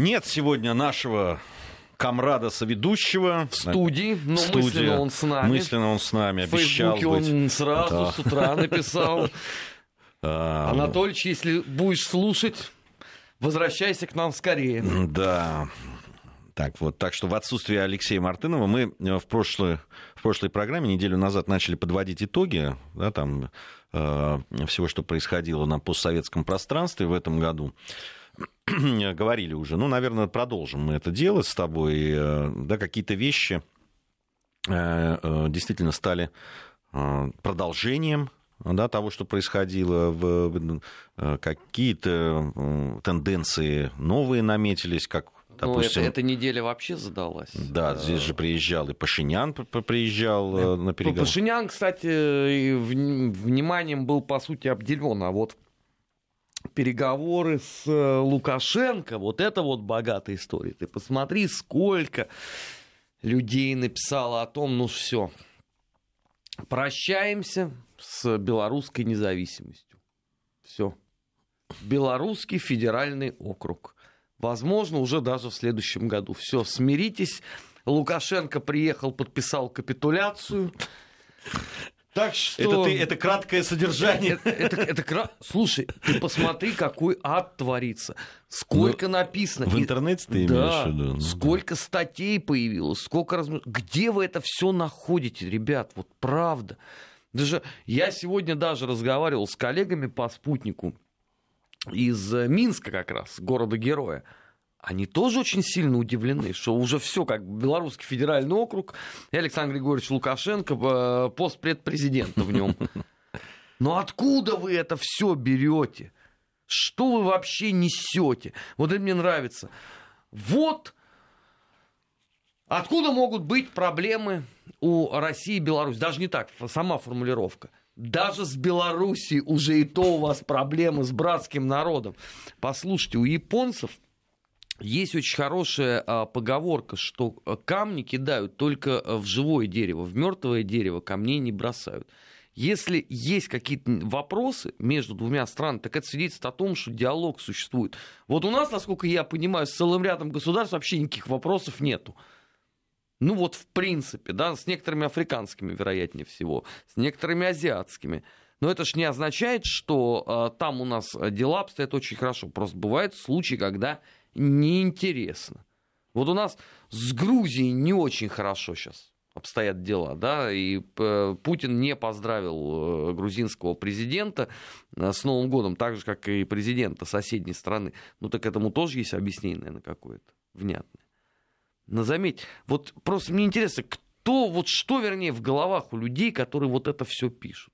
Нет сегодня нашего комрада соведущего. В студии, но студии. мысленно он с нами. Мысленно он с нами, В обещал Фейсбуке быть. он сразу Да. с утра написал. А, Анатольевич, если будешь слушать, возвращайся к нам скорее. Да. Так вот, так что в отсутствие Алексея Мартынова мы э, в прошлой, в прошлой программе неделю назад начали подводить итоги да, там, э, всего, что происходило на постсоветском пространстве в этом году. Говорили уже, ну, наверное, продолжим мы это делать с тобой. Э, Да, какие-то вещи э, э, действительно стали продолжением да, того, что происходило, в, какие-то тенденции новые наметились, как, Ну, допустим, это, эта неделя вообще задалась. да, здесь же приезжал и Пашинян приезжал на переговоры. Пашинян, кстати, вниманием был, по сути, обделен. А вот переговоры с э, Лукашенко, вот это вот богатая история. Ты посмотри, сколько людей написало о том, ну все, прощаемся с белорусской независимостью. Все. Белорусский федеральный округ. Возможно, уже даже в следующем году. Все, смиритесь. Лукашенко приехал, подписал капитуляцию. Так что... Это, ты, это краткое содержание. Это, это- это кра- Слушай, ты посмотри, какой ад творится. Сколько написано. в интернете ты да, имеешь в виду? Ну, Сколько статей появилось, сколько раз... Где вы это все находите, ребят? Вот правда. Даже я сегодня даже разговаривал с коллегами по спутнику из э, Минска как раз, города-героя. Они тоже очень сильно удивлены, что уже все как Белорусский федеральный округ, и Александр Григорьевич Лукашенко, э, пост предпрезидента в нем. Но откуда вы это все берете? Что вы вообще несете? Вот это мне нравится. Вот откуда могут быть проблемы у России и Беларуси. Даже не так, сама формулировка. Даже с Белоруссией уже и то у вас проблемы с братским народом. Послушайте, у японцев есть очень хорошая а, поговорка, что а, камни кидают только а, в живое дерево, в мертвое дерево камней не бросают. Если есть какие-то вопросы между двумя странами, так это свидетельствует о том, что диалог существует. Вот у нас, насколько я понимаю, с целым рядом государств вообще никаких вопросов нету. Ну вот в принципе, да, с некоторыми африканскими, вероятнее всего, с некоторыми азиатскими. Но это ж не означает, что а, там у нас дела обстоят очень хорошо. Просто бывают случаи, когда неинтересно. Вот у нас с Грузией не очень хорошо сейчас обстоят дела, да, и э, Путин не поздравил э, грузинского президента э, с Новым годом, так же, как и президента соседней страны. Ну, так этому тоже есть объяснение, наверное, какое-то внятное. Но заметь, вот просто мне интересно, кто, вот что, вернее, в головах у людей, которые вот это все пишут.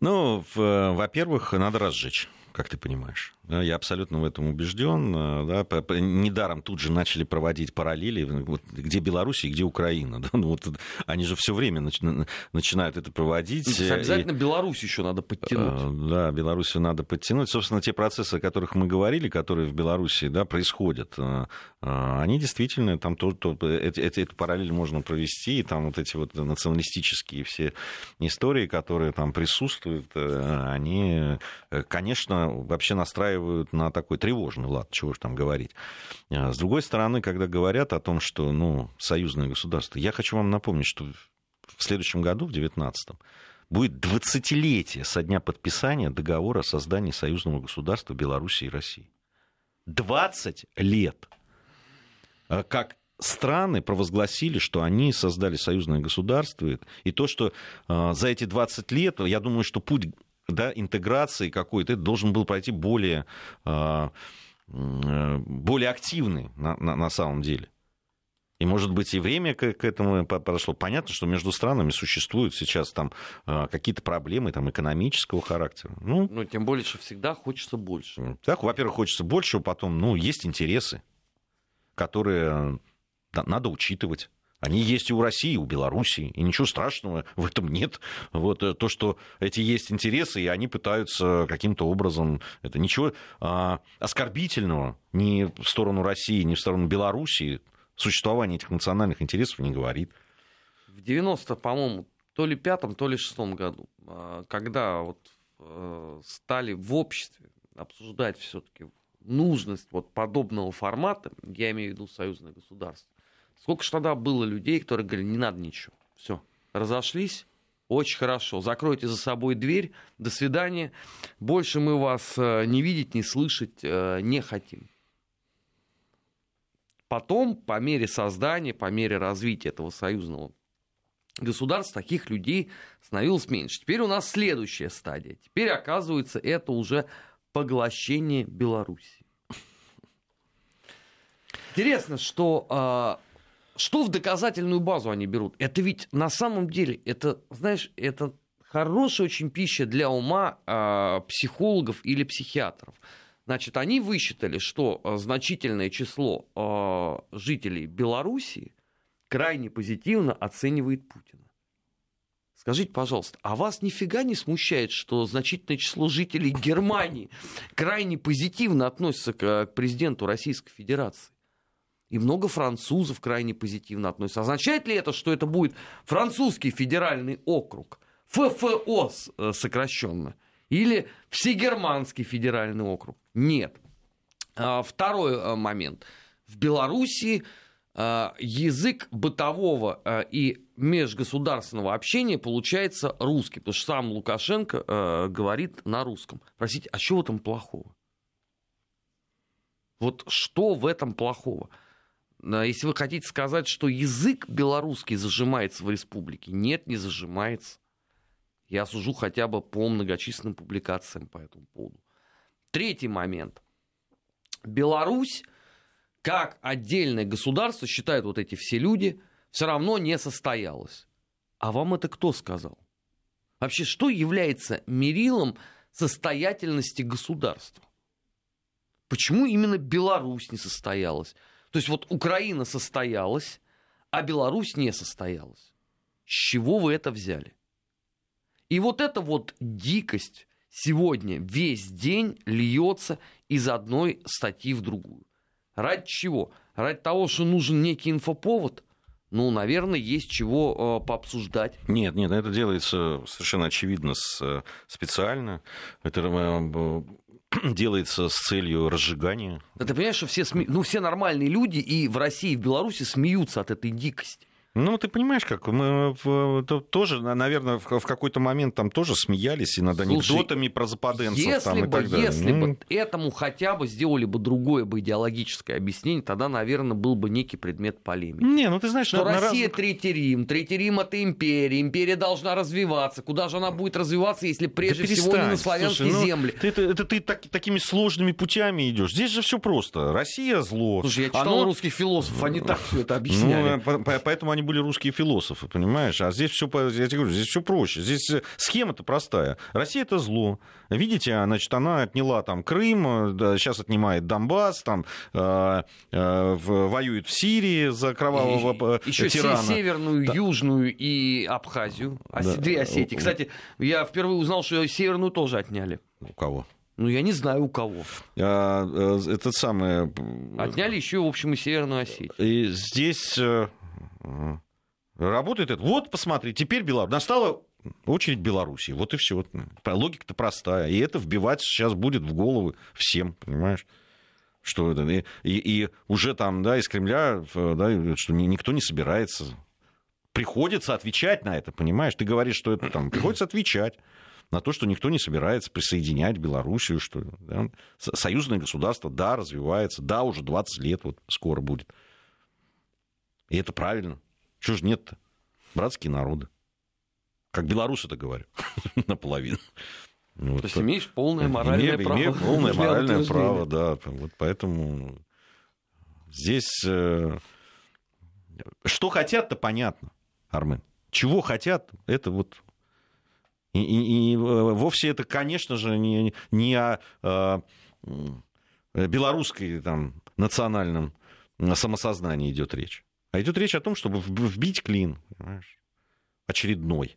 Ну, во-первых, надо разжечь, как ты понимаешь. Я абсолютно в этом убежден. э, Да, недаром тут же начали проводить параллели, вот, где Беларусь и где Украина. Да? Ну, вот, они же все время нач- на- начинают это проводить. То есть э, и- обязательно Беларусь еще надо подтянуть. Э, Да, Белоруссию надо подтянуть. Собственно, те процессы, о которых мы говорили, которые в Беларуси да, происходят, э, э, они действительно, там тоже, то- эти, эти- эту параллель можно провести, и там вот эти вот националистические все истории, которые там присутствуют, э, они, э, конечно, вообще настраивают на такой тревожный лад, чего же там говорить. Э, С другой стороны, когда говорят о том, что, ну, союзное государство, я хочу вам напомнить, что в следующем году, в 2019 будет 20-летие со дня подписания договора о создании союзного государства Беларуси и России. 20 лет. А Как страны провозгласили, что они создали союзное государство. И то, что а, за эти 20 лет, я думаю, что путь да, интеграции какой-то это должен был пройти более, а, э, более активный на, на- на самом деле. И, может быть, и время к, к этому по- подошло. Понятно, что между странами существуют сейчас там а, какие-то проблемы там, экономического характера. Ну, Ну, тем более, что всегда хочется больше. так, во-первых, хочется большего, потом, ну, есть интересы, которые да, надо учитывать. Они есть и у России, и у Белоруссии, и ничего страшного в этом нет. Вот э, то, что эти есть интересы, и они пытаются каким-то образом... Это ничего а, оскорбительного ни в сторону России, ни в сторону Белоруссии существование этих национальных интересов не говорит. В 90, по-моему, то ли пятом, то ли шестом году, а, когда вот э, стали в обществе обсуждать все-таки нужность вот подобного формата, я имею в виду союзное государство, сколько же тогда было людей, которые говорили, не надо ничего, все, разошлись, очень хорошо, закройте за собой дверь, до свидания, больше мы вас э, не видеть, не слышать э, не хотим. Потом, по мере создания, по мере развития этого союзного государств, таких людей становилось меньше. Теперь у нас следующая стадия. Теперь, оказывается, это уже поглощение Беларуси. Интересно, что, а, что в доказательную базу они берут. Это ведь на самом деле, это, знаешь, это хорошая очень пища для ума а, психологов или психиатров. Значит, они высчитали, что а, значительное число жителей Белоруссии крайне позитивно оценивает Путина. Скажите, пожалуйста, а вас нифига не смущает, что значительное число жителей Германии крайне позитивно относятся к, президенту Российской Федерации? И много французов крайне позитивно относятся. Означает ли это, что это будет французский федеральный округ? ФФО э, сокращенно. Или Всегерманский федеральный округ? Нет. А, второй э, момент. В Белоруссии Э, язык бытового и межгосударственного общения получается русский, потому что сам Лукашенко говорит на русском. Простите, а в этом плохого? Вот что в этом плохого? Если вы хотите сказать, что язык белорусский зажимается в республике, нет, не зажимается. Я сужу хотя бы по многочисленным публикациям по этому поводу. Третий момент. Беларусь как отдельное государство, считают вот эти все люди, все равно не состоялось. А вам это кто сказал? Вообще, что является мерилом состоятельности государства? Почему именно Беларусь не состоялась? То есть вот Украина состоялась, а Беларусь не состоялась. С чего вы это взяли? И вот эта вот дикость сегодня весь день льется из одной статьи в другую. Ради чего? Ради того, что нужен некий инфоповод? Ну, наверное, есть чего э, пообсуждать. Нет, нет, это делается совершенно очевидно с, э, специально. Это э, делается с целью разжигания. Да ты понимаешь, что все, сме... ну, все нормальные люди и в России, и в Беларуси смеются от этой дикости. Ну, ты понимаешь, как мы тоже, наверное, в какой-то момент там тоже смеялись и над анекдотами про западенцев. Если там, бы, и так далее. если ну... бы этому хотя бы сделали бы другое бы идеологическое объяснение, тогда, наверное, был бы некий предмет полемики. Не, ну ты знаешь, что на, Россия раз... Третий Рим, Третий Рим это империя, империя должна развиваться. Куда же она будет развиваться, если прежде да всего не на славянской Слушай, ну, земле? Ты, это, это ты так, такими сложными путями идешь. Здесь же все просто. Россия зло. Слушай, я читал Оно... русских философов, они так все это объясняли. Ну, поэтому они были русские философы понимаешь? А здесь все, я тебе говорю, здесь все проще. Здесь э, схема-то простая. Россия это зло. Видите, значит, она отняла там Крым, да, сейчас отнимает Донбасс, там э, э, воюет в Сирии за кровавого и, еще тирана. Северную, да. Южную и Абхазию. Да. Две Осетии. Кстати, я впервые узнал, что Северную тоже отняли. У кого? Ну, я не знаю, у кого. А, э, это самое... Отняли еще, в общем, и Северную Осетию. И здесь... Работает это. Вот, посмотри, теперь Беларусь. Настала очередь Белоруссии. Вот и все. Логика-то простая. И это вбивать сейчас будет в головы всем, понимаешь? Что это? И, и, и уже там, да, из Кремля, да, что никто не собирается. Приходится отвечать на это, понимаешь? Ты говоришь, что это там, приходится отвечать на то, что никто не собирается присоединять Белоруссию, что да, союзное государство, да, развивается, да, уже 20 лет вот скоро будет. И это правильно. Чего ж нет-то? Братские народы. Как белорус это говорю, наполовину. Вот. То есть имеешь полное моральное имею, право. Имею полное моральное право, да. Вот поэтому здесь... Э, что хотят-то понятно, Армен. Чего хотят, это вот... И, и, и вовсе это, конечно же, не, не о, о белорусской там, национальном самосознании идет речь. А идет речь о том, чтобы вбить клин, понимаешь, очередной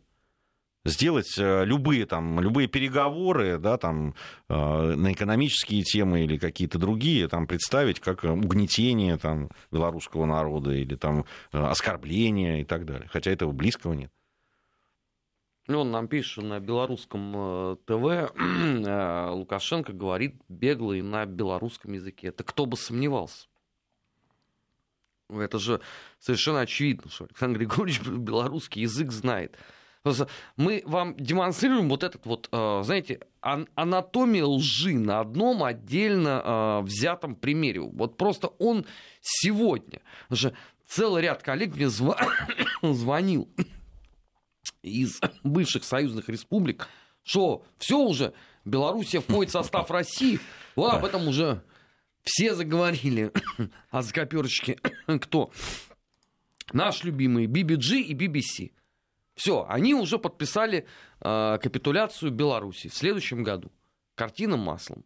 сделать э, любые, там, любые переговоры да, там, э, на экономические темы или какие-то другие, там, представить как угнетение там, белорусского народа или там, э, оскорбление и так далее. Хотя этого близкого нет. Ну, он нам пишет, на белорусском э, ТВ э, Лукашенко говорит бегло и на белорусском языке. Это кто бы сомневался? Это же совершенно очевидно, что Александр Григорьевич белорусский язык знает. Мы вам демонстрируем вот этот вот, э, знаете, анатомия лжи на одном отдельно взятом примере. Вот просто он сегодня, же целый ряд коллег мне звонил из бывших союзных республик, что все уже, Белоруссия входит в состав России, вот об этом уже все заговорили. А за коперочки кто? Наш любимый BBG и BBC. Все, они уже подписали э, капитуляцию Беларуси в следующем году. Картина маслом.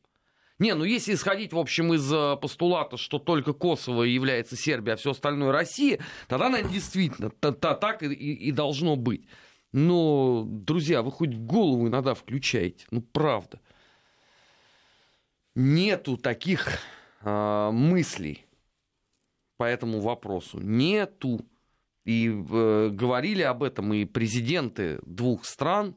Не, ну если исходить, в общем, из э, постулата, что только Косово является Сербией, а все остальное Россия, тогда, наверное, действительно так и должно быть. Но, друзья, вы хоть голову иногда включаете. Ну, правда. Нету таких мыслей по этому вопросу. Нету. И э, говорили об этом и президенты двух стран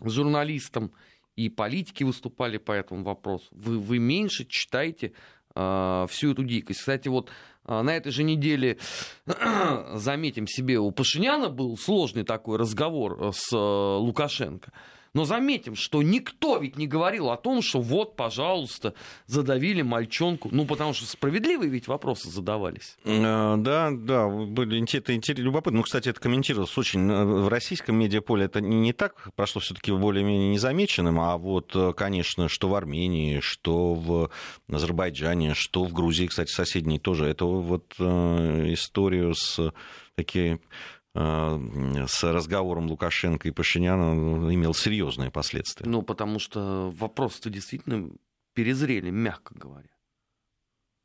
с журналистом, и политики выступали по этому вопросу. Вы, вы меньше читаете э, всю эту дикость. Кстати, вот а, на этой же неделе, заметим себе, у Пашиняна был сложный такой разговор э, с э, Лукашенко. Но заметим, что никто ведь не говорил о том, что вот, пожалуйста, задавили мальчонку. Ну, потому что справедливые ведь вопросы задавались. Э, да, да, были это любопытно. Ну, кстати, это комментировалось очень э, в российском медиаполе. Это не так прошло все-таки более-менее незамеченным, а вот, э, конечно, что в Армении, что в Азербайджане, что в Грузии, кстати, соседней тоже. Это вот историю с такие Э, с разговором Лукашенко и Пашиняна имел серьезные последствия. Ну, потому что вопрос-то действительно перезрели, мягко говоря.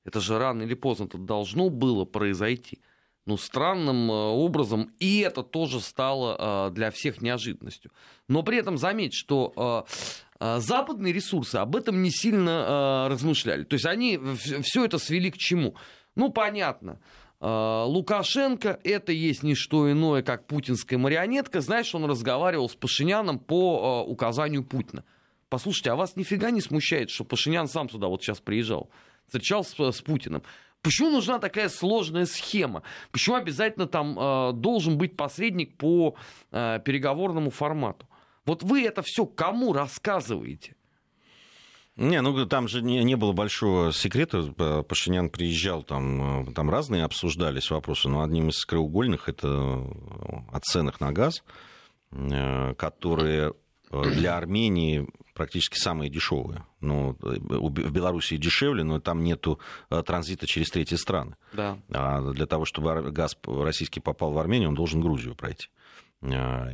Это же рано или поздно это должно было произойти. Ну, странным э, образом, и это тоже стало э, для всех неожиданностью. Но при этом заметь, что западные ресурсы об этом не сильно размышляли. То есть они все это свели к чему? Ну, понятно. А, Лукашенко это есть не что иное, как путинская марионетка. Знаешь, он разговаривал с Пашиняном по а, указанию Путина. Послушайте, а вас нифига не смущает, что Пашинян сам сюда вот сейчас приезжал, встречался с Путиным? Почему нужна такая сложная схема? Почему обязательно там э, должен быть посредник по переговорному формату? Вот вы это все кому рассказываете? Не, ну там же не, не было большого секрета. Пашинян приезжал, там, э, там разные обсуждались вопросы, но одним из краеугольных это о ценах на газ, э, которые э, для Армении практически самые дешевые. Ну, в Беларуси дешевле, но там нету транзита через третьи страны. Да. А для того, чтобы газ российский попал в Армению, он должен Грузию пройти. А,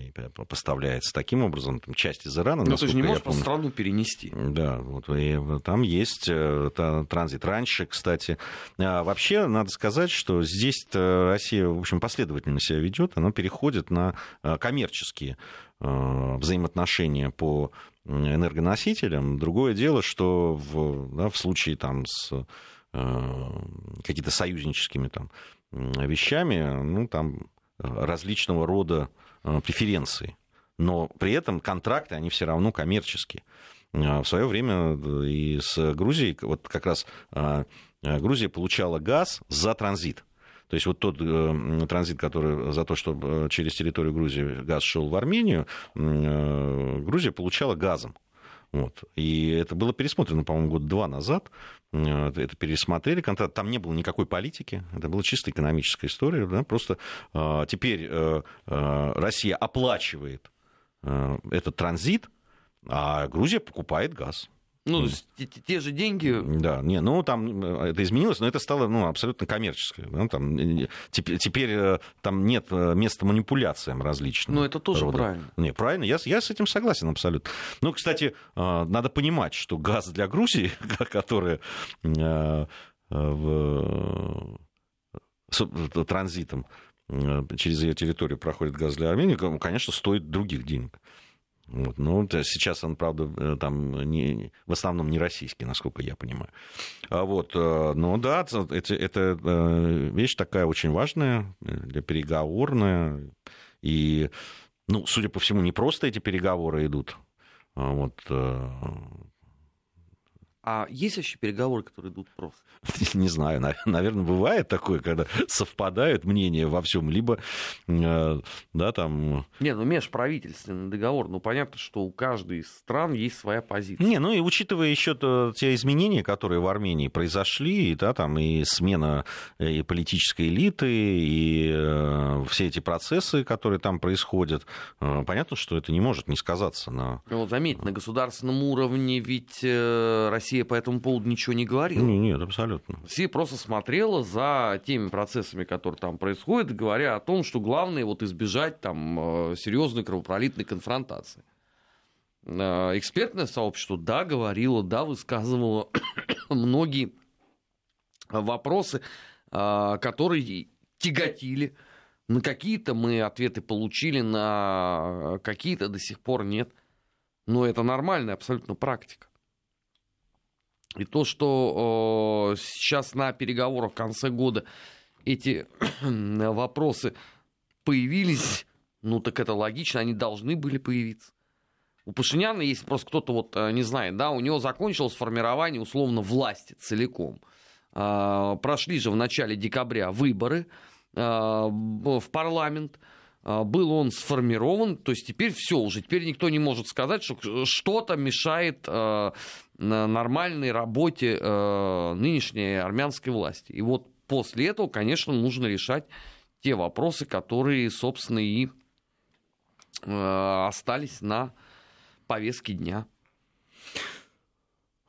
поставляется таким образом, там, часть из Ирана. Но ты же не можешь помню, по страну перенести. Да, вот, и там есть э, транзит. Раньше, кстати, а, вообще надо сказать, что здесь Россия, в общем, последовательно себя ведет, она переходит на э, коммерческие э, взаимоотношения по энергоносителям. Другое дело, что в, да, в случае там, с какими-то союзническими там, вещами, ну, там различного рода Э, преференции. Но при этом контракты, они все равно коммерческие. Э, в свое время э, и с Грузией, вот как раз Грузия получала газ за транзит. То есть вот тот э, транзит, который за то, что через территорию Грузии газ шел в Армению, э, Грузия получала газом. Вот. И это было пересмотрено, по-моему, год два назад. Э, это пересмотрели контракт. Там не было никакой политики. Это была чисто экономическая история. Да? Просто э, теперь э, Россия оплачивает этот транзит, а Грузия покупает газ. Ну, те, те же деньги. Да, не, ну там э, это изменилось, но это стало ну, абсолютно коммерческое. Ну, там, теперь, теперь э, там нет э, места манипуляциям различным. Но это тоже рода. правильно. Не, правильно, я, я с этим согласен абсолютно. Ну, кстати, надо понимать, что газ для Грузии, который в транзитом через ее территорию проходит газ для Армении, конечно, стоит других денег. Вот. Ну, сейчас он, правда, э, там не, в основном не российский, насколько я понимаю. А вот, э, но да, это, это э, вещь такая очень важная, для переговорная. И ну, судя по всему, не просто эти переговоры идут. А вот, а есть вообще переговоры, которые идут просто? Не знаю, наверное, бывает такое, когда совпадают мнения во всем, либо, э, да, там... Не, ну межправительственный договор, ну понятно, что у каждой из стран есть своя позиция. Не, ну и учитывая еще те изменения, которые в Армении произошли, да, там и смена э, и политической элиты, и э, все эти процессы, которые там происходят, понятно, что это не может не сказаться на... Ну, заметь, на государственном уровне ведь Россия Россия по этому поводу ничего не говорила. Нет, абсолютно. Россия просто смотрела за теми процессами, которые там происходят, говоря о том, что главное вот избежать там э, серьезной кровопролитной конфронтации. Э, экспертное сообщество, да, говорило, да, высказывало многие вопросы, э, которые тяготили. На какие-то мы ответы получили, на какие-то до сих пор нет. Но это нормальная абсолютно практика. И то, что э, сейчас на переговорах в конце года эти вопросы появились, ну так это логично, они должны были появиться. У Пашиняна, если просто кто-то вот э, не знает, да, у него закончилось формирование условно власти целиком. Э, прошли же в начале декабря выборы э, в парламент. А, был он сформирован, то есть теперь все уже, теперь никто не может сказать, что что-то мешает нормальной работе э, нынешней армянской власти. И вот после этого, конечно, нужно решать те вопросы, которые, собственно, и э, остались на повестке дня.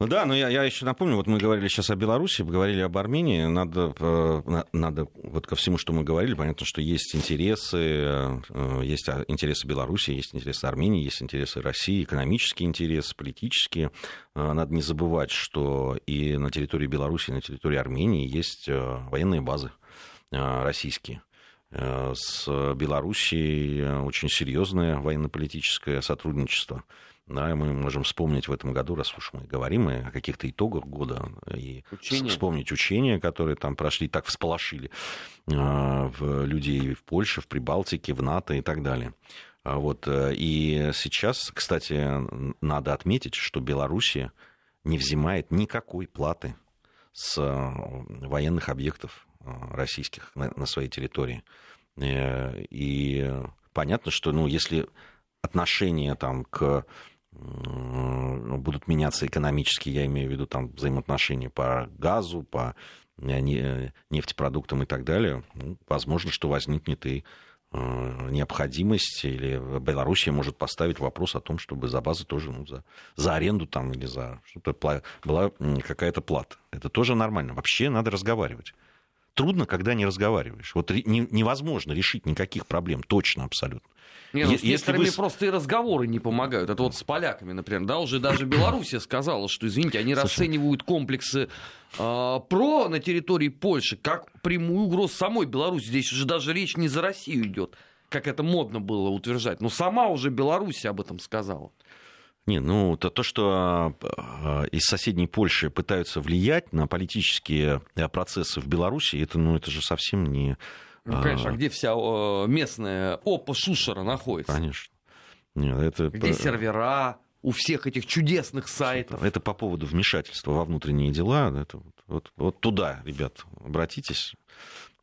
Ну да, но я, я еще напомню, вот мы говорили сейчас о Беларуси, говорили об Армении, надо, э, надо вот ко всему, что мы говорили, понятно, что есть интересы, э, есть интересы Беларуси, есть интересы Армении, есть интересы России, экономические интересы, политические. Э, надо не забывать, что и на территории Беларуси, и на территории Армении есть военные базы российские с Белоруссией очень серьезное военно-политическое сотрудничество. Да, мы можем вспомнить в этом году, раз уж мы говорим о каких-то итогах года, и учения. вспомнить учения, которые там прошли, так всполошили а, в людей в Польше, в Прибалтике, в НАТО и так далее. А вот. Э, и сейчас, кстати, надо отметить, что Белоруссия не взимает никакой платы с э, военных объектов э, российских на, на своей территории. И понятно, что ну, если отношение там, к будут меняться экономически, я имею в виду там взаимоотношения по газу, по э, нефтепродуктам и так далее, ну, возможно, что возникнет и э, необходимость, или Белоруссия может поставить вопрос о том, чтобы за базы тоже, ну, за, за аренду там или за что-то была какая-то плата. Это тоже нормально. Вообще надо разговаривать. Трудно, когда не разговариваешь. Вот невозможно решить никаких проблем, точно, абсолютно. Не, ну, с некоторыми вы... просто и разговоры не помогают. Это вот с поляками, например. Да, уже даже Белоруссия сказала, что, извините, они расценивают комплексы э, ПРО на территории Польши как прямую угрозу самой Беларуси. Здесь уже даже речь не за Россию идет, как это модно было утверждать. Но сама уже Беларусь об этом сказала. Не, ну то, то, что э, из соседней Польши пытаются влиять на политические э, процессы в Беларуси, это, ну, это же совсем не ну, конечно, а где вся местная опа Шушера находится? Конечно. Нет, это... Где сервера у всех этих чудесных сайтов? Это по поводу вмешательства во внутренние дела. Это вот, вот, вот туда, ребят, обратитесь.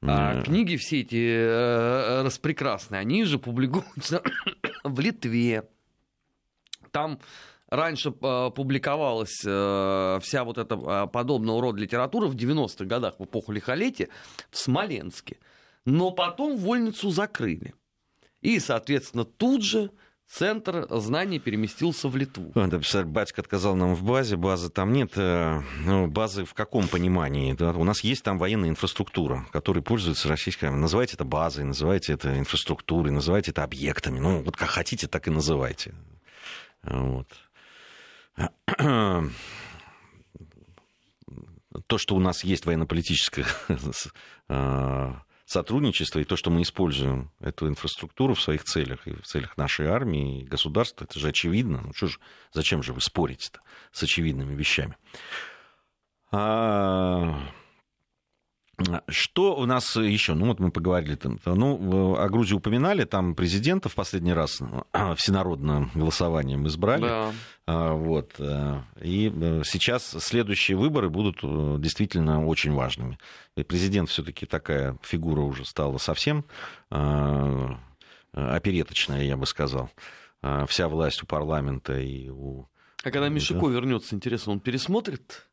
А книги все эти э, распрекрасные, они же публикуются в Литве. Там раньше э, публиковалась э, вся вот эта э, подобного рода литература в 90-х годах, в эпоху лихолетия, в Смоленске. Но потом вольницу закрыли. И, соответственно, тут же центр знаний переместился в Литву. Да, батька отказал нам в базе, базы там нет. Э, ну, базы в каком понимании? Да? У нас есть там военная инфраструктура, которой пользуется российская. Называйте это базой, называйте это инфраструктурой, называйте это объектами. Ну, вот как хотите, так и называйте. Вот. То, что у нас есть военно-политическая э, сотрудничество и то, что мы используем эту инфраструктуру в своих целях, и в целях нашей армии, и государства, это же очевидно. Ну что же, зачем же вы спорите-то с очевидными вещами? А... Что у нас еще? Ну, вот мы поговорили. Там, ну, о Грузии упоминали, там президента в последний раз всенародным голосованием избрали. Да. А, вот. Э, и э, сейчас следующие выборы будут э, действительно очень важными. Президент все-таки такая фигура уже стала совсем опереточная, я бы сказал. Вся власть у парламента и у... А когда Мишико вернется, интересно, он пересмотрит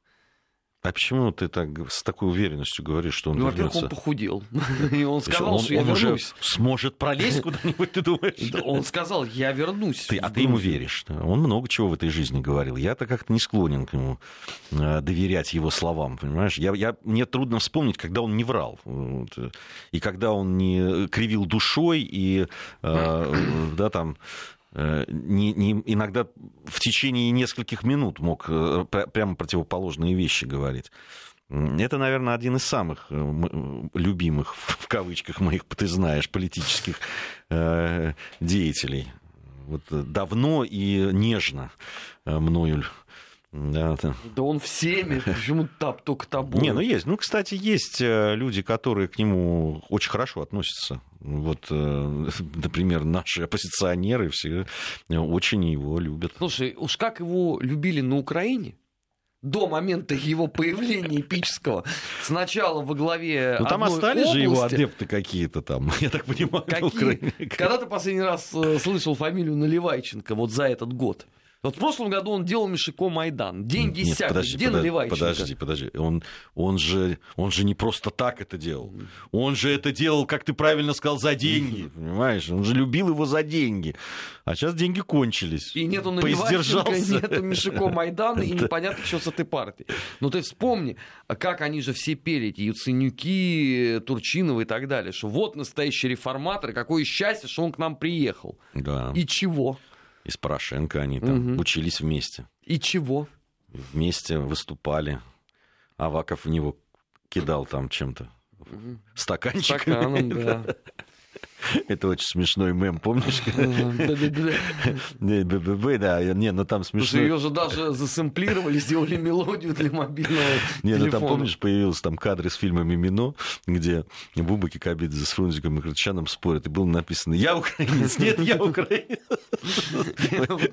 а почему ты так с такой уверенностью говоришь, что он ну, вернется? Во-первых, он похудел. И он сказал, он, что я он вернусь. Уже сможет пролезть куда-нибудь, ты думаешь? Да, он сказал, я вернусь. Ты, а ты ему веришь. Он много чего в этой жизни говорил. Я-то как-то не склонен к нему э, доверять его словам, понимаешь? Я, я, мне трудно вспомнить, когда он не врал. И когда он не кривил душой, и э, да, там Э, не, не, иногда в течение нескольких минут мог э, прямо противоположные вещи говорить. Это, наверное, один из самых э, любимых, в кавычках моих, ты знаешь, политических деятелей. Вот давно и нежно мною да, да. да он всеми, почему тап только тобой? Не, ну есть. Ну, кстати, есть люди, которые к нему очень хорошо относятся. Вот, э, например, наши оппозиционеры все очень его любят. Слушай, уж как его любили на Украине, до момента его появления эпического, сначала во главе Ну, там остались области, же его адепты какие-то там, я так понимаю. Какие? Когда ты последний раз э, слышал фамилию Наливайченко вот за этот год? Вот в прошлом году он делал Мишико Майдан. Деньги Нет, иссякли. Подожди, Где подожди, Наливайченко? Подожди, подожди. Он, он, же, он же не просто так это делал. Он же это делал, как ты правильно сказал, за деньги. Понимаешь? Он же любил его за деньги. А сейчас деньги кончились. И нету Наливайченко, нету Мишико Майдана, и непонятно, что с этой партией. Ну ты вспомни, как они же все пели, эти Яценюки, Турчиновы и так далее, что вот настоящий реформатор, какое счастье, что он к нам приехал. Да. И чего? И с Порошенко они там угу. учились вместе. И чего? Вместе выступали. Аваков в него кидал там чем-то. Угу. Стаканчиками. Стаканом, да. Это очень смешной мем, помнишь? БББ, да. Не, ну там смешно. Ее же даже засэмплировали, сделали мелодию для мобильного Не, ну там, помнишь, появился там кадр из фильма «Мимино», где Буба Кикабидзе с Фрунзиком и Крутчаном спорят, и было написано «Я украинец, нет, я украинец».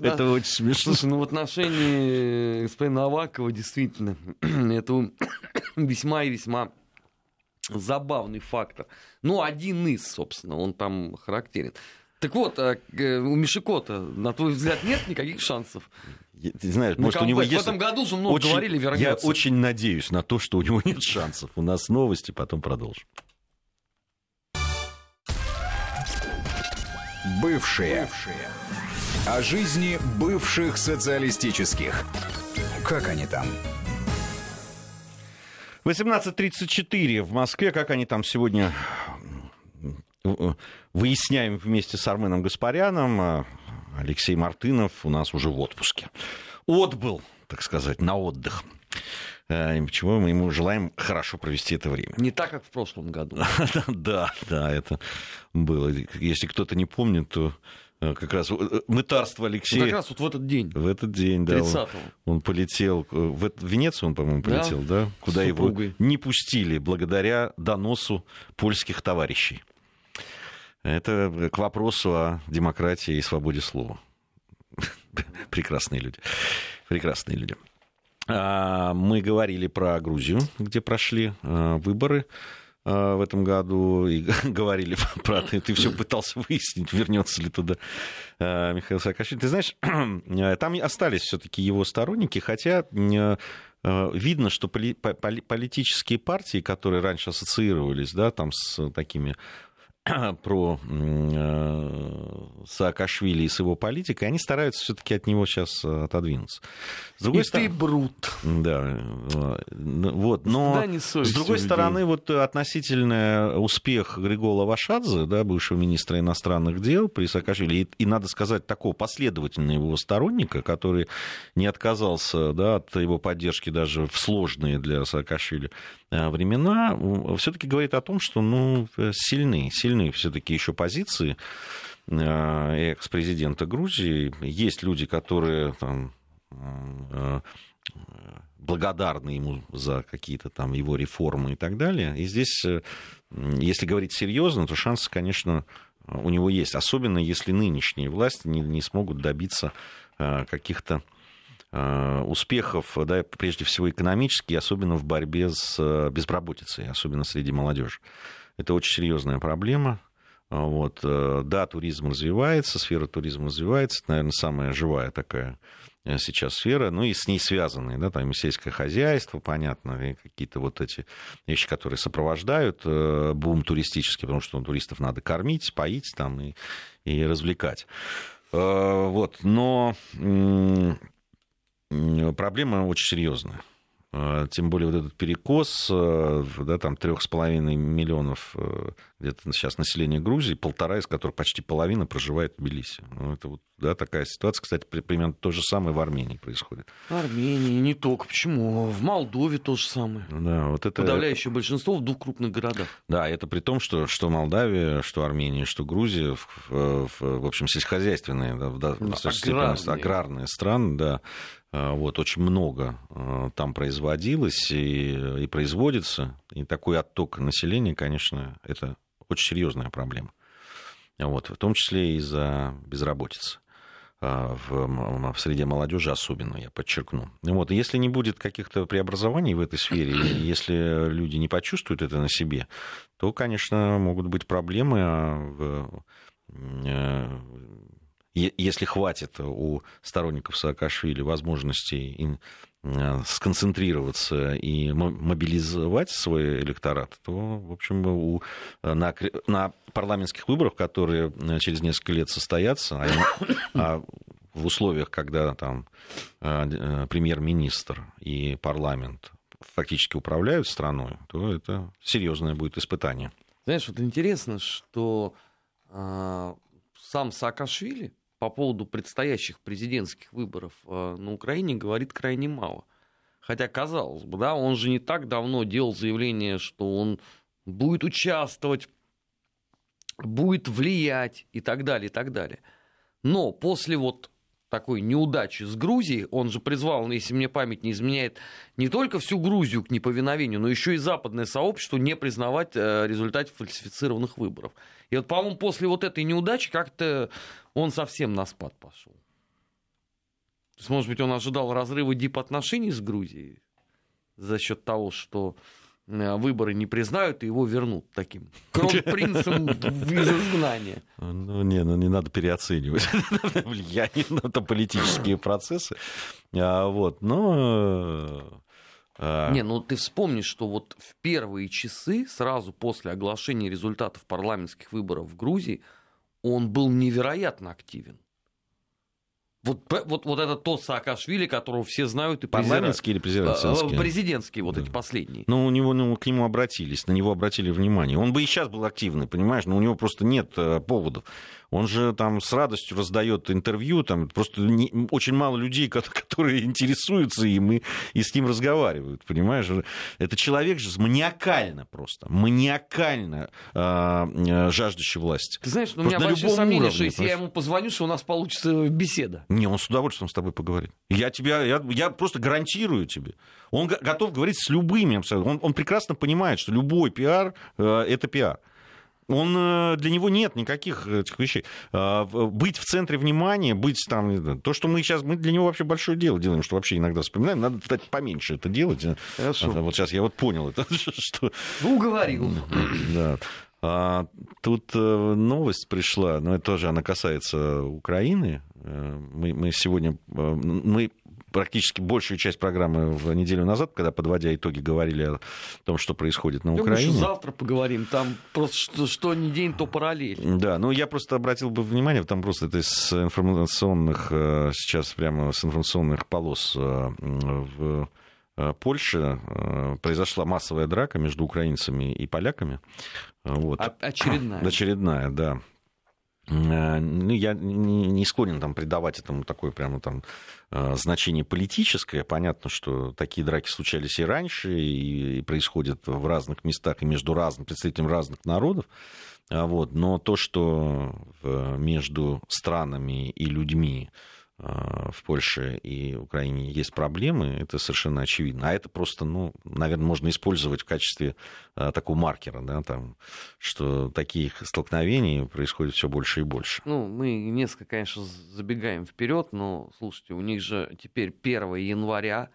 Это очень смешно. Слушай, ну в отношении господина Авакова действительно это весьма и весьма забавный фактор. Ну, один из, собственно, он там характерен. Так вот, а, у Мишикота, на твой взгляд, нет никаких шансов? Ты знаешь, может, камбэк. у него есть... В этом году же много очень, говорили, вернется. Я очень надеюсь на то, что у него нет шансов. У нас новости, потом продолжим. Бывшие. Бывшие. О жизни бывших социалистических. Как они там? 18.34 в Москве. Как они там сегодня выясняем вместе с Арменом Гаспаряном. Алексей Мартынов у нас уже в отпуске. Отбыл, так сказать, на отдых. Э, почему мы ему желаем хорошо провести это время. Не так, как в прошлом году. Да, да, это было. Если кто-то не помнит, то Э, как раз э, мытарство Алексея. Ну, как раз вот в этот день. В этот день, да. Он, он полетел, э, в, в Венецию он, по-моему, полетел, да? да? Куда его не пустили благодаря доносу польских товарищей. Это к вопросу о демократии и свободе слова. Прекрасные люди. Прекрасные люди. А, мы говорили про Грузию, где прошли выборы. А, в этом году и говорили про это. Ты все пытался выяснить, вернется ли туда а, Михаил Саакашвили. Ты знаешь, там остались все-таки его сторонники, хотя а, видно, что политические партии, которые раньше ассоциировались да, там с такими про э, Саакашвили и с его политикой, они стараются все-таки от него сейчас э, отодвинуться. С другой и стороны, ты брут. Да, э, вот, но с другой стороны, вот относительно успех Григола Вашадзе, да, бывшего министра иностранных дел при Саакашвили, и, и надо сказать, такого последовательного его сторонника, который не отказался да, от его поддержки даже в сложные для Саакашвили времена, все-таки говорит о том, что ну, сильны, сильны все-таки еще позиции э, экс-президента Грузии. Есть люди, которые там, э, благодарны ему за какие-то там его реформы и так далее. И здесь, если говорить серьезно, то шансы, конечно, у него есть. Особенно если нынешние власти не, не смогут добиться каких-то успехов, да, прежде всего экономически, особенно в борьбе с безработицей, особенно среди молодежи. Это очень серьезная проблема. Вот. Э, да, туризм развивается, сфера туризма развивается, это, наверное, самая живая такая э, сейчас сфера, ну и с ней связанные, да, там и сельское хозяйство, понятно, и какие-то вот эти вещи, которые сопровождают э, бум туристический, потому что ну, туристов надо кормить, поить там и, и развлекать. Вот, но проблема очень серьезная. А, тем более вот этот перекос, э, да, там трех с половиной миллионов э, где-то сейчас населения Грузии, полтора из которых почти половина проживает в Тбилиси. Ну, это вот, да, такая ситуация, кстати, примерно то же самое в Армении происходит. В Армении не только. Почему? В Молдове то же самое. Да, вот это... Подавляющее большинство в двух крупных городах. Да, это при том, что, что Молдавия, что Армения, что Грузия, в, в, в общем, сельскохозяйственные, да, в, да, аграрные. аграрные страны, да, вот, очень много а, там производилось и, и производится. И такой отток населения, конечно, это очень серьезная проблема. Вот, в том числе из-за безработицы а, в, в среде молодежи особенно, я подчеркну. Вот, если не будет каких-то преобразований в этой сфере, если люди не почувствуют это на себе, то, конечно, могут быть проблемы в если хватит у сторонников Саакашвили возможностей э, сконцентрироваться и мобилизовать свой электорат, то, в общем, у, на, на парламентских выборах, которые э, через несколько лет состоятся, а, а в условиях, когда там э, премьер-министр и парламент фактически управляют страной, то это серьезное будет испытание. Знаешь, вот интересно, что э, сам Саакашвили по поводу предстоящих президентских выборов э, на Украине говорит крайне мало. Хотя, казалось бы, да, он же не так давно делал заявление, что он будет участвовать, будет влиять и так далее, и так далее. Но после вот такой неудачи с Грузией, он же призвал, если мне память не изменяет, не только всю Грузию к неповиновению, но еще и западное сообщество не признавать э, результат фальсифицированных выборов. И вот, по-моему, после вот этой неудачи как-то он совсем на спад пошел. То есть, может быть, он ожидал разрыва дипотношений с Грузией за счет того, что выборы не признают и его вернут таким кронпринцем из изгнания. Ну, не, ну не надо переоценивать влияние на политические процессы. А, вот, но... А... Не, ну ты вспомни, что вот в первые часы, сразу после оглашения результатов парламентских выборов в Грузии, он был невероятно активен. Вот, вот, вот это тот Саакашвили, которого все знают и Парламентский или президентский? Э, президентский, вот да. эти последние. Ну, у него, ну, к нему обратились, на него обратили внимание. Он бы и сейчас был активный, понимаешь, но у него просто нет э, поводов. Он же там с радостью раздает интервью, там просто не, очень мало людей, которые интересуются им и, и с ним разговаривают, понимаешь? Это человек же маниакально просто, маниакально э, жаждущий власти. Ты знаешь, ну, у меня большие сомнения, уровне, что если понимаешь? я ему позвоню, что у нас получится беседа. Не, он с удовольствием с тобой поговорит. Я, тебя, я, я просто гарантирую тебе. Он готов говорить с любыми абсолютно. Он, он прекрасно понимает, что любой пиар э, это пиар. Он, э, для него нет никаких этих вещей. А, быть в центре внимания, быть там... То, что мы сейчас... Мы для него вообще большое дело делаем, что вообще иногда вспоминаем. Надо, кстати, поменьше это делать. Хорошо. Вот сейчас я вот понял это. Что... Ну, уговорил. Да. А, тут э, новость пришла, но это тоже она касается Украины. Э, мы, мы сегодня мы практически большую часть программы в неделю назад, когда, подводя итоги, говорили о том, что происходит на Украине. Мы завтра поговорим, там просто что, что не день, то параллель. Да, ну я просто обратил бы внимание, там просто это из информационных, э, сейчас прямо с информационных полос э, в э, Польше произошла массовая драка между украинцами и поляками. Вот. Очередная. Очередная, да. Ну, я не склонен там придавать этому такое прямо там значение политическое. Понятно, что такие драки случались и раньше, и происходят в разных местах и между разными представителями разных народов. А вот. Но то, что между странами и людьми в Польше и Украине есть проблемы, это совершенно очевидно. А это просто, ну, наверное, можно использовать в качестве такого маркера, да, там, что таких столкновений происходит все больше и больше. Ну, мы несколько, конечно, забегаем вперед, но, слушайте, у них же теперь 1 января,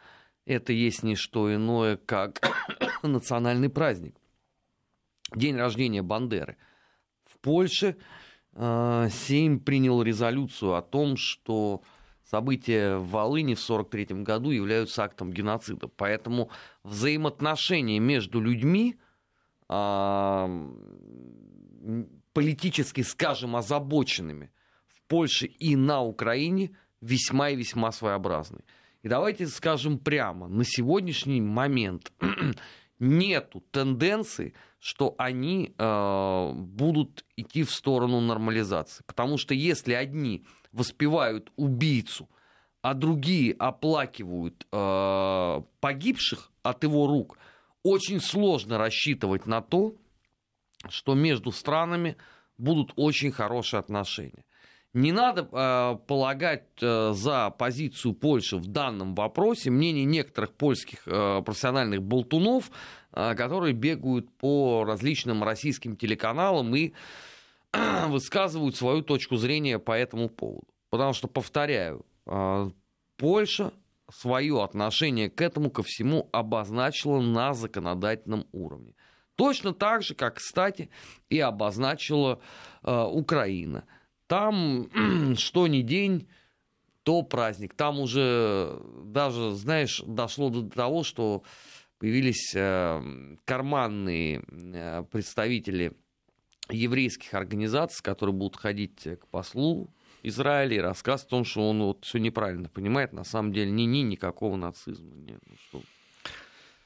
это есть не что иное, как национальный праздник. День рождения Бандеры. В Польше э, Сейм принял резолюцию о том, что события в Волыни в 1943 году являются актом геноцида. Поэтому взаимоотношения между людьми, э, политически, скажем, озабоченными в Польше и на Украине весьма и весьма своеобразны. И давайте скажем прямо, на сегодняшний момент нету тенденции, что они э, будут идти в сторону нормализации. Потому что если одни воспевают убийцу, а другие оплакивают э, погибших от его рук, очень сложно рассчитывать на то, что между странами будут очень хорошие отношения. Не надо э, полагать э, за позицию Польши в данном вопросе мнение некоторых польских э, профессиональных болтунов, э, которые бегают по различным российским телеканалам и высказывают свою точку зрения по этому поводу. Потому что, повторяю, э, Польша свое отношение к этому ко всему обозначила на законодательном уровне. Точно так же, как, кстати, и обозначила э, Украина – там что ни день, то праздник. Там уже даже, знаешь, дошло до того, что появились э, карманные э, представители еврейских организаций, которые будут ходить к послу Израиля и рассказывать о том, что он вот все неправильно понимает, на самом деле ни-ни, никакого нацизма нет. Ну, что...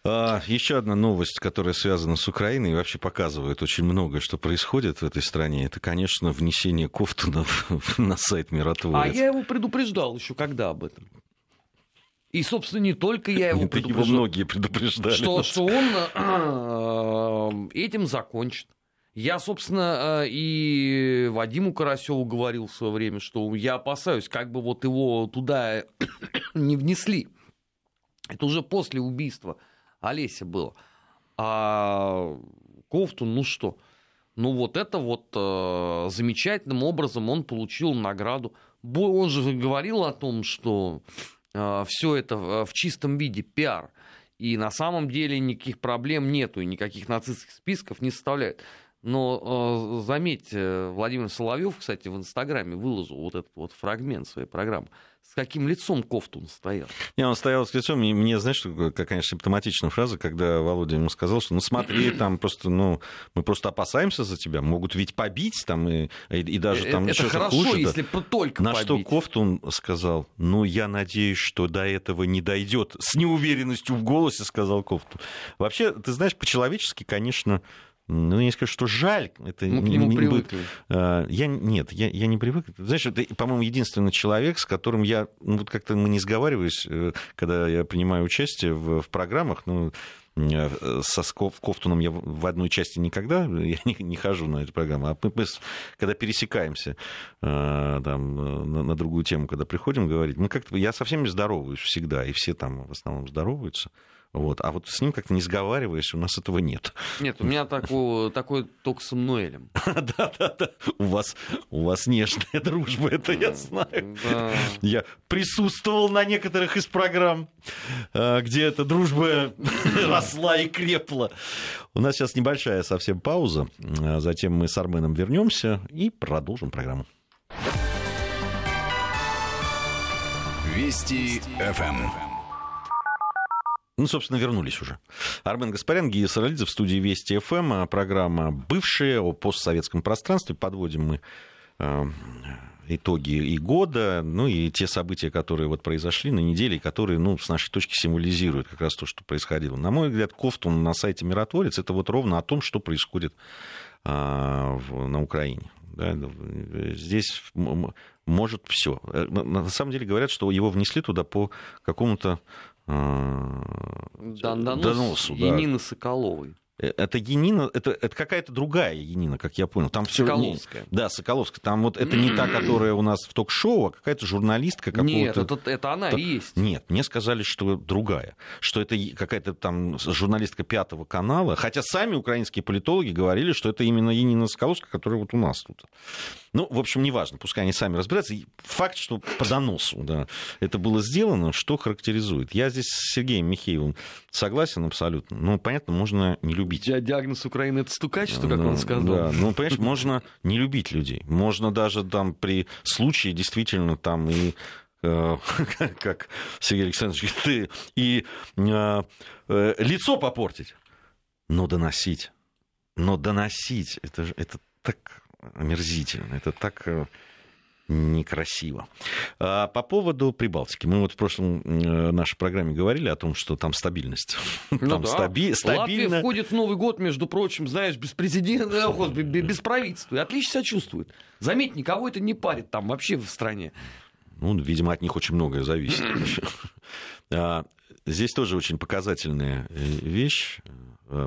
А, еще одна новость, которая связана с Украиной и вообще показывает очень многое, что происходит в этой стране, это, конечно, внесение Кофтунов на сайт Миротворец. А я его предупреждал еще когда об этом. И, собственно, не только я его предупреждал. Его многие предупреждали. Что, что он э, этим закончит. Я, собственно, э, и Вадиму Карасеву говорил в свое время, что я опасаюсь, как бы вот его туда не внесли. Это уже после убийства Олеся было. А Ковтун, ну что? Ну вот это вот э, замечательным образом он получил награду. Он же говорил о том, что э, все это в чистом виде пиар. И на самом деле никаких проблем нету, и никаких нацистских списков не составляет. Но э, заметьте, Владимир Соловьев, кстати, в Инстаграме выложил вот этот вот фрагмент своей программы с каким лицом Кофтун стоял? Не, он стоял с лицом, и мне, знаешь, какая симптоматичная фраза, когда Володя ему сказал, что ну смотри, там просто, ну, мы просто опасаемся за тебя, могут ведь побить там, и, и даже там Это хорошо, хуже. если только На побить. что Кофтун сказал, ну, я надеюсь, что до этого не дойдет. С неуверенностью в голосе сказал Кофтун. Вообще, ты знаешь, по-человечески, конечно, ну, не скажу, что жаль. Это Мы к нему не, привыкли. А, я, нет, я, я не привык. Знаешь, это, по-моему, единственный человек, с которым я... Ну, вот как-то мы не сговариваюсь, э, когда я принимаю участие в, в программах. Ну, э, со Кофтуном я в одной части никогда я не, не хожу на эту программу. А мы, мы когда пересекаемся э, там, на, на другую тему, когда приходим говорить, мы как-то, я со всеми здороваюсь всегда, и все там в основном здороваются. Вот. А вот с ним как-то не сговариваясь, у нас этого нет. Нет, у меня такой, такой только с Эммануэлем. Да-да-да. У вас, у вас нежная дружба, это я знаю. Да. Я присутствовал на некоторых из программ, а, где эта дружба росла и крепла. У нас сейчас небольшая совсем пауза. А затем мы с Арменом вернемся и продолжим программу. Вести ФМ. Ну, собственно, вернулись уже. Армен Гаспарян, Гия Саралидзе в студии Вести ФМ. А программа «Бывшая» о постсоветском пространстве. Подводим мы э, итоги и года, ну и те события, которые вот произошли на неделе, которые, ну, с нашей точки символизируют как раз то, что происходило. На мой взгляд, Кофтун на сайте «Миротворец» — это вот ровно о том, что происходит а, в, на Украине. Да, здесь может все. Э, на самом деле говорят, что его внесли туда по какому-то доносу, доносу да. Нины Соколовой. Э, это Янина, это, это какая-то другая Янина, как я понял. Там все, Соколовская. да, Соколовская. Там вот это не та, которая у нас в ток-шоу, а какая-то журналистка какого-то... Нет, это, это она и есть. Нет, мне сказали, что другая. Что это какая-то там журналистка Пятого канала. Хотя сами украинские политологи говорили, что это именно Янина Соколовская, которая вот у нас тут. Ну, в общем, неважно, пускай они сами разбираются. Факт, что по доносу да, это было сделано, что характеризует. Я здесь с Сергеем Михеевым согласен абсолютно. Ну, понятно, можно не любить. Диагноз Украины — это стукачество, как ну, он сказал. Да, ну, понимаешь, можно не любить людей. Можно даже там при случае действительно там и э, как Сергей Александрович говорит, и э, э, лицо попортить, но доносить. Но доносить, это, это так омерзительно, это так некрасиво. А по поводу Прибалтики. Мы вот в прошлом э, нашей программе говорили о том, что там стабильность. Ну там да. стаби- стабильно. Латвия входит в Новый год, между прочим, знаешь, без президента, э, без правительства. И отлично себя чувствует. Заметь, никого это не парит там вообще в стране. Ну, видимо, от них очень многое зависит. А, Здесь тоже очень показательная э, вещь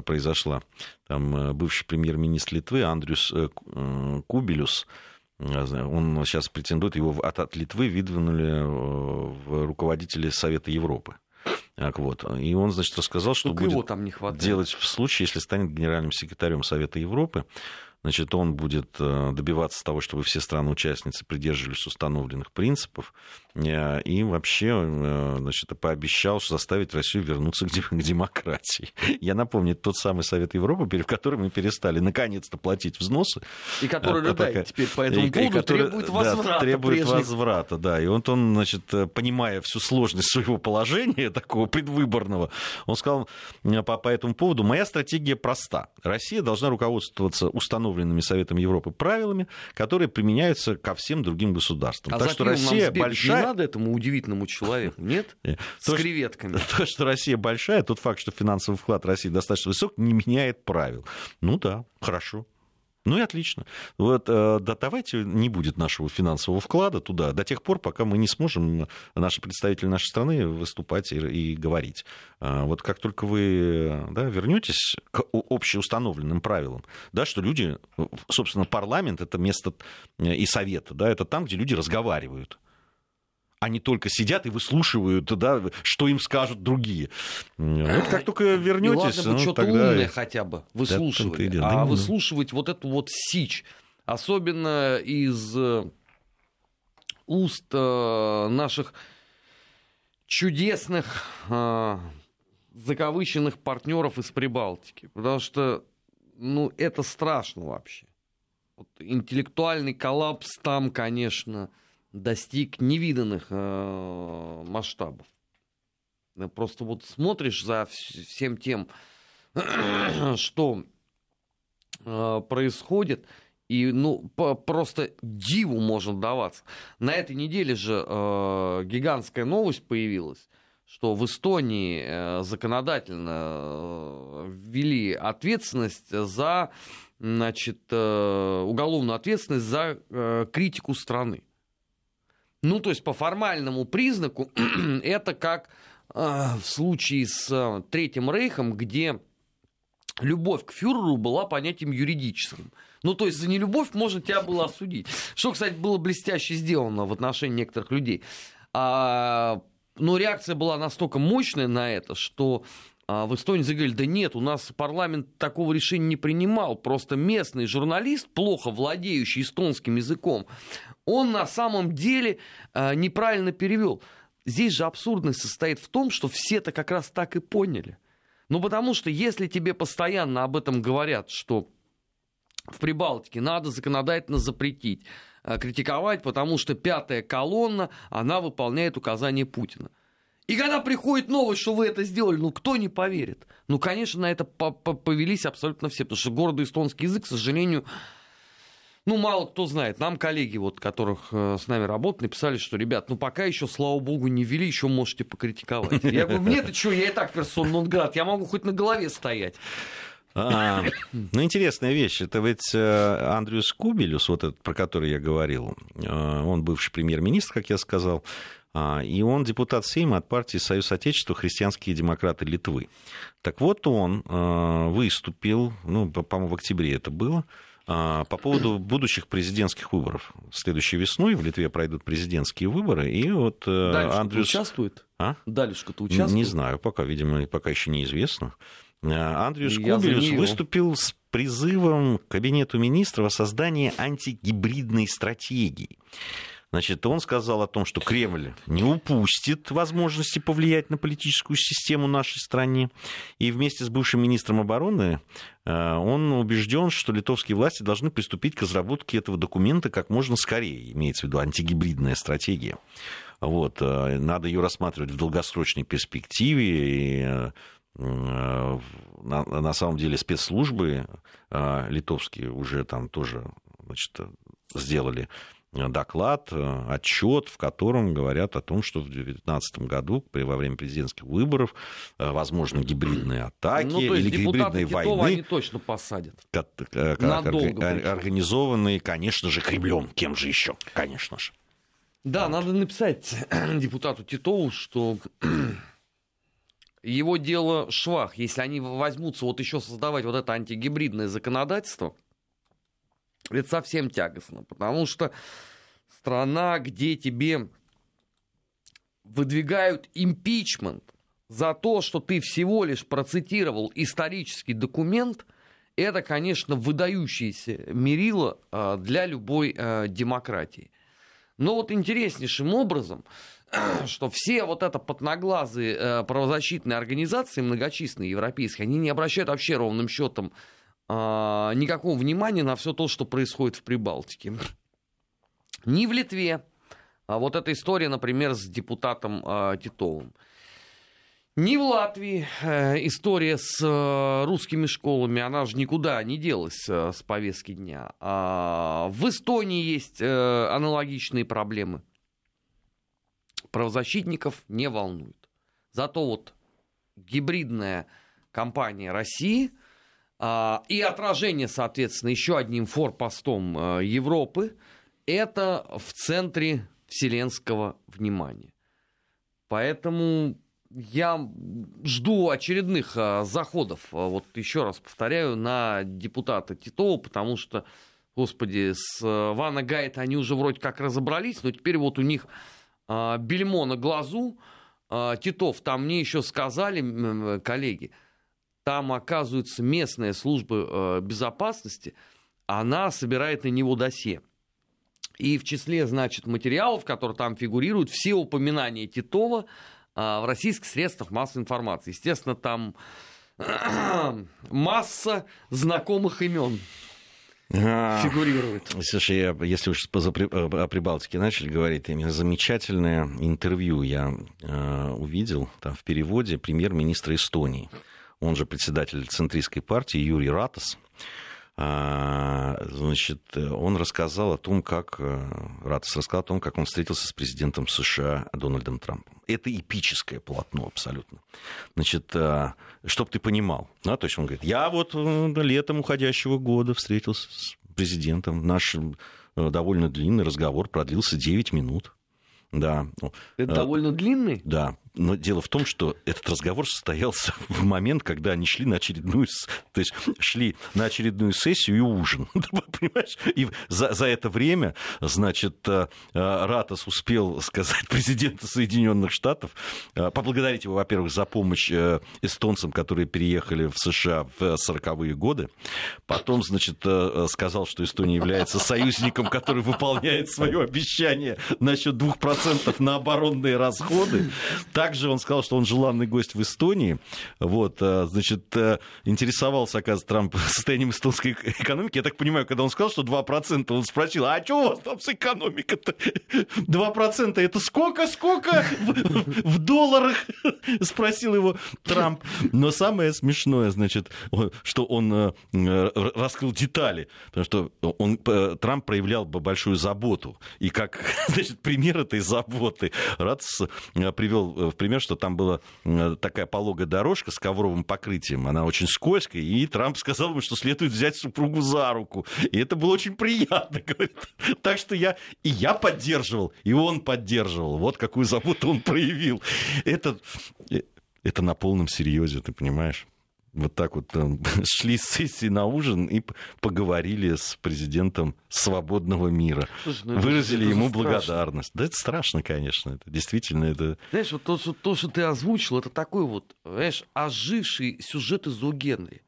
произошла. Там бывший премьер-министр Литвы Андрюс Кубелюс, он сейчас претендует, его от, от Литвы выдвинули в руководители Совета Европы. Так вот. И он, значит, рассказал, что Только будет его там не хватает. делать в случае, если станет генеральным секретарем Совета Европы. Значит, он будет добиваться того, чтобы все страны-участницы придерживались установленных принципов. И вообще, значит, пообещал заставить Россию вернуться к демократии. Я напомню, это тот самый Совет Европы, в который мы перестали наконец-то платить взносы. И который А, рыдает пока- теперь по этому и- и поводу, который, требует да, возврата требует прежних. возврата, да. И вот он, значит, понимая всю сложность своего положения, такого предвыборного, он сказал э, по, по этому поводу, моя стратегия проста. Россия должна руководствоваться установленными Советом Европы правилами, которые применяются ко всем другим государствам. А так что Россия сбегать не большая... надо этому удивительному человеку, нет? С то, креветками. то, что Россия большая, тот факт, что финансовый вклад России достаточно высок, не меняет правил. Ну да, хорошо. Ну и отлично. Вот, э, да, давайте не будет нашего финансового вклада туда до тех пор, пока мы не сможем, наши представители нашей страны, выступать и, и говорить. А Вот как только вы да, вернетесь к общеустановленным правилам, да, что люди, собственно, парламент это место э, и совет, да, это там, где люди разговаривают они только сидят и выслушивают, да, что им скажут другие. Вот как только вернетесь, ладно бы ну, что-то тогда... умное хотя бы выслушивали. дело. Да а выслушивать вот эту вот сич, особенно из э, уст э, наших чудесных э, закавыченных партнеров из Прибалтики. Потому что, ну, это страшно вообще. Вот интеллектуальный коллапс там, конечно, достиг невиданных э, масштабов. Просто вот смотришь за вс- всем тем, что э, происходит, и ну по- просто диву можно даваться. На этой неделе же э, гигантская новость появилась, что в Эстонии э, законодательно э, ввели ответственность за, значит, э, уголовную ответственность за э, критику страны. Ну, то есть по формальному признаку это как э, в случае с э, Третьим Рейхом, где любовь к фюреру была понятием юридическим. Ну, то есть за нелюбовь можно тебя было осудить. Что, кстати, было блестяще сделано в отношении некоторых людей. А, но реакция была настолько мощная на это, что а, в Эстонии заговорили, да нет, у нас парламент такого решения не принимал. Просто местный журналист, плохо владеющий эстонским языком, он на самом деле а, неправильно перевел. Здесь же абсурдность состоит в том, что все это как раз так и поняли. Ну, потому что если тебе постоянно об этом говорят, что в Прибалтике надо законодательно запретить э, критиковать, потому что пятая колонна, она выполняет указания Путина. И когда приходит новость, что вы это сделали, ну кто не поверит? Ну, конечно, на это по- по- повелись абсолютно все, потому что гордый эстонский язык, к сожалению, ну, мало кто знает. Нам коллеги, вот, которых э, с нами работают, написали, что, ребят, ну, пока еще, слава богу, не ввели, еще можете покритиковать. Я говорю, мне-то что, я и так персон нон град, я могу хоть на голове стоять. А, ну, интересная вещь. Это ведь э, Андрюс Кубелюс, вот этот, про который я говорил, э, он бывший премьер-министр, как я сказал, а, и он депутат Сейма от партии Союз Отечества Христианские демократы Литвы. Так вот, он э, выступил, ну, по-моему, в октябре это было, по поводу будущих президентских выборов. Следующей весной в Литве пройдут президентские выборы, и вот Дальше Андрюс... участвует? А? Дальше-то участвует? Не знаю, пока, видимо, пока еще неизвестно. Андрюс Кубелюс выступил с призывом Кабинету министров о создании антигибридной стратегии. Значит, он сказал о том, что Кремль не упустит возможности повлиять на политическую систему нашей страны. И вместе с бывшим министром обороны э, он убежден, что литовские власти должны приступить к разработке этого документа как можно скорее, имеется в виду антигибридная стратегия. Вот, э, надо ее рассматривать в долгосрочной перспективе. И э, на, на самом деле спецслужбы литовские уже там тоже значит, сделали доклад, э, отчет, в котором говорят о том, что в 2019 году во время президентских выборов э, возможно гибридные атаки ну, или гибридные войны. они точно посадят. Как, как, Надолго, организованные, конечно же, Кремлем. Кем же еще? Конечно же. Да, вот. надо написать депутату Титову, что его дело швах. Если они возьмутся вот еще создавать вот это антигибридное законодательство, это совсем тягостно, потому что страна, где тебе выдвигают импичмент за то, что ты всего лишь процитировал исторический документ, это, конечно, выдающееся мерило а, для любой а, демократии. Но вот интереснейшим образом, что все вот это подноглазые а, правозащитные организации, многочисленные европейские, они не обращают вообще ровным счетом а, никакого внимания на все то, что происходит в Прибалтике. Ни в Литве, а вот эта история, например, с депутатом а, Титовым. Ни в Латвии э, история с э, русскими школами, она же никуда не делась э, с повестки дня. А в Эстонии есть аналогичные проблемы. Правозащитников не волнует. Зато вот гибридная кампания России – и отражение, соответственно, еще одним форпостом а, Европы, это в центре вселенского внимания. Поэтому я жду очередных а, заходов, вот еще раз повторяю, на депутата Титова, потому что, господи, с Вана Гайта они уже вроде как разобрались, но теперь вот у них бельмо на глазу. Титов, там мне еще сказали, коллеги, там, оказывается, местная служба э, безопасности, она собирает на него досье. И в числе, значит, материалов, которые там фигурируют, все упоминания Титова э, в российских средствах массовой информации. Естественно, там масса знакомых имен а, фигурирует. Слушай, я, если уж о Прибалтике начали говорить, именно замечательное интервью я э, увидел там, в переводе премьер-министра Эстонии он же председатель центристской партии Юрий Ратас, а, значит, он рассказал о том, как э, Ратас рассказал о том, как он встретился с президентом США Дональдом Трампом. Это эпическое полотно абсолютно. Значит, э, чтобы ты понимал, да, то есть он говорит, я вот э, летом уходящего года встретился с президентом, наш довольно длинный разговор продлился 9 минут. Да. Это довольно длинный? Да но дело в том, что этот разговор состоялся в момент, когда они шли на очередную, то есть шли на очередную сессию и ужин. Понимаешь? И за, за это время, значит, э, э, Ратос успел сказать президенту Соединенных Штатов, э, поблагодарить его, во-первых, за помощь эстонцам, которые переехали в США в 40-е годы. Потом, значит, сказал, что Эстония является союзником, который выполняет свое обещание насчет 2% на оборонные расходы. Также он сказал, что он желанный гость в Эстонии. Вот, э, значит, э, интересовался, оказывается, Трамп состоянием эстонской экономики. Я так понимаю, когда он сказал, что 2%, он спросил, а что у вас там с экономикой-то? 2% это сколько, сколько в, долларах? Спросил его Трамп. Но самое смешное, значит, что он э, раскрыл детали, потому что он, Трамп проявлял большую заботу. И как, значит, пример этой заботы Ратс привел в пример, что там была такая пологая дорожка с ковровым покрытием, она очень скользкая, и Трамп сказал ему, что следует взять супругу за руку. И это было очень приятно, говорит. Так что я, и я поддерживал, и он поддерживал. Вот какую заботу он проявил. Это, э, это на полном серьезе, ты понимаешь? Вот так вот там, шли с сессии на ужин и поговорили с президентом свободного мира. Слушай, ну, Выразили это ему благодарность. Да это страшно, конечно. Это действительно это... Знаешь, вот то, что, то, что ты озвучил, это такой вот, знаешь, оживший сюжет из У Генри.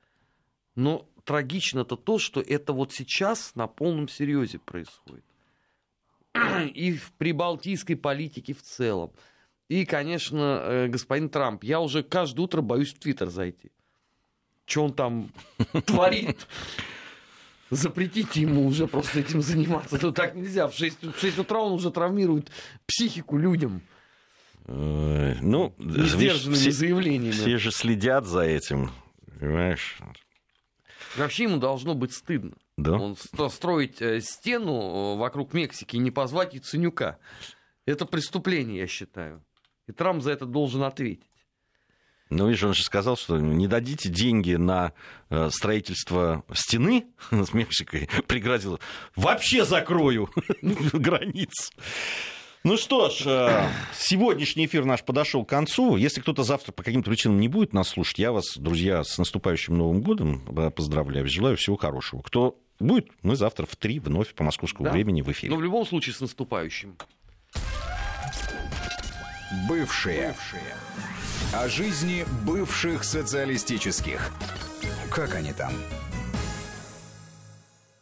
Но трагично это то, что это вот сейчас на полном серьезе происходит. И в прибалтийской политике в целом. И, конечно, э, господин Трамп. Я уже каждое утро боюсь в Твиттер зайти что он там творит. Запретите ему уже просто этим заниматься. Ну так нельзя. В 6, в 6 утра он уже травмирует психику людям. Ну, сдержанными все, заявлениями. Все же следят за этим, понимаешь? Вообще ему должно быть стыдно. Да? Он строить э, стену э, вокруг Мексики и не позвать Яценюка. Это преступление, я считаю. И Трамп за это должен ответить. Ну, видишь, он же сказал, что не дадите деньги на э, строительство стены с Мексикой, пригрозил, вообще закрою границу. Ну что ж, э, сегодняшний эфир наш подошел к концу. Если кто-то завтра по каким-то причинам не будет нас слушать, я вас, друзья, с наступающим Новым годом э, поздравляю. Желаю всего хорошего. Кто будет, мы завтра в три вновь по московскому да. времени в эфире. Но в любом случае с наступающим. Бывшие. Бывшие. О жизни бывших социалистических. Как они там?